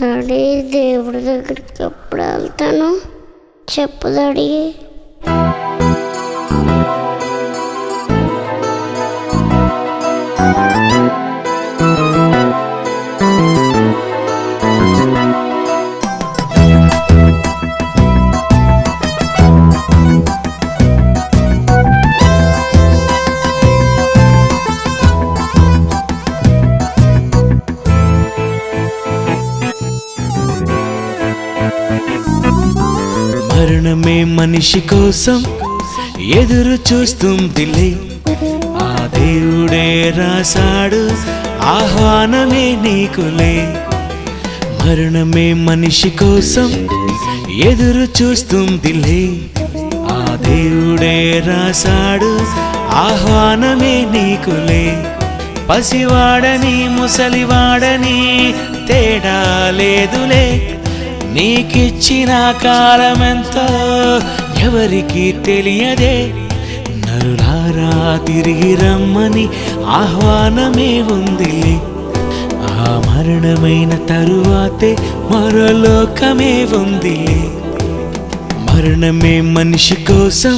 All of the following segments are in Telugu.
డాడీ దేవుడి దగ్గరికి ఎప్పుడు వెళ్తాను? చెప్పు డాడీ. మరణమే మనిషి కోసం ఎదురు చూస్తుందిలే. ఆ దేవుడే రాశాడు ఆహ్వానమే నీకులే. మరణమే మనిషి కోసం ఎదురు చూస్తుందిలే. ఆ దేవుడే రాశాడు ఆహ్వానమే నీకులే. పసివాడని ముసలివాడని తేడా లేదులే. నీకిచ్చిన కాలమెంతో ఎవరికి తెలియదే. నరులారా తిరిగి రమ్మని ఆహ్వానమే ఉందిలే ఆ మరణమైన తరువాతే మరో లోకమే ఉందిలే మరణమే మనిషి కోసం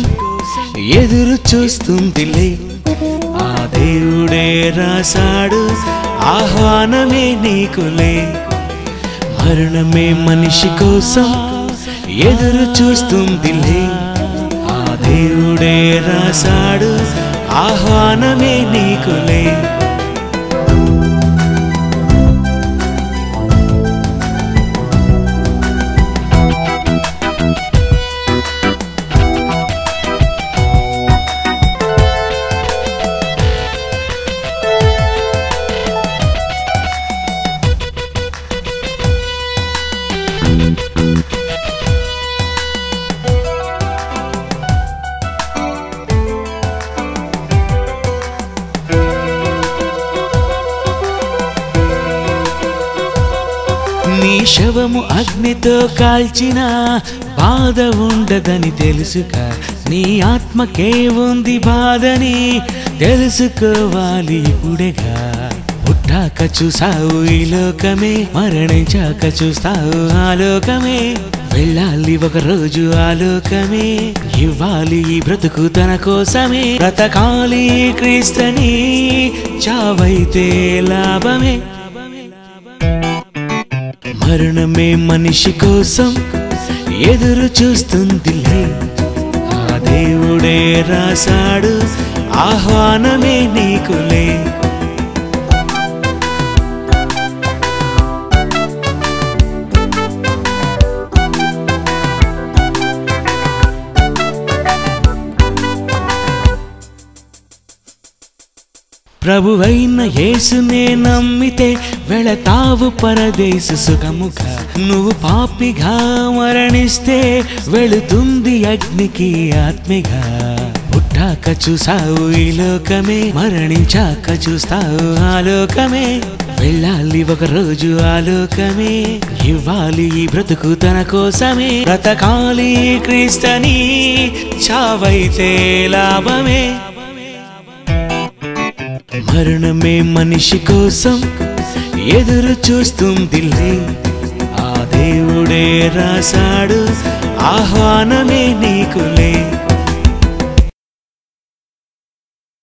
ఎదురు చూస్తుందిలే ఆ దేవుడే రాశాడు ఆహ్వానమే నీకులే. మరణమే మనిషి కోసం ఎదురు చూస్తుందిలే ఆ దేవుడే రాశాడు ఆహ్వానమే నీకులే నీ శవము అగ్నితో కాల్చిన బాధ ఉండదని తెలుసుక నీ ఆత్మకే ఉంది బాధని తెలుసుకోవాలి ఇప్పుడేగా. పుట్టాక చూసావు ఈ లోకమే మరణించాక చూస్తావు ఆ లోకమే. వెళ్ళాలి ఒక రోజు ఆలోకమే ఇవ్వాలి ఈ బ్రతుకు తన కోసమే. బ్రతకాలి క్రీస్తని చావైతే లాభమే. మరణమే మనిషి కోసం ఎదురు చూస్తుందిలే ఆ దేవుడే రాశాడు ఆహ్వానమే నీకులే ప్రభువైన యేసునే నమ్మితే వెళతావు పరదేశ సుఖముగా నువ్వు పాపిగా మరణిస్తే వెళుతుంది అగ్నికి ఆత్మిగా పుట్టాక చూసావు ఈ లోకమే మరణించాక చూస్తావు ఆ లోకమే. వెళ్ళాలి ఒక రోజు ఆలోకమే ఇవ్వాలి ఈ బ్రతుకు తన కోసమే. బ్రతకాలి క్రీస్తని చావైతే లాభమే. మరణమే మనిషి కోసం ఎదురు చూస్తుందిలే. ఆ దేవుడే రాశాడు ఆహ్వానమే నీకులే.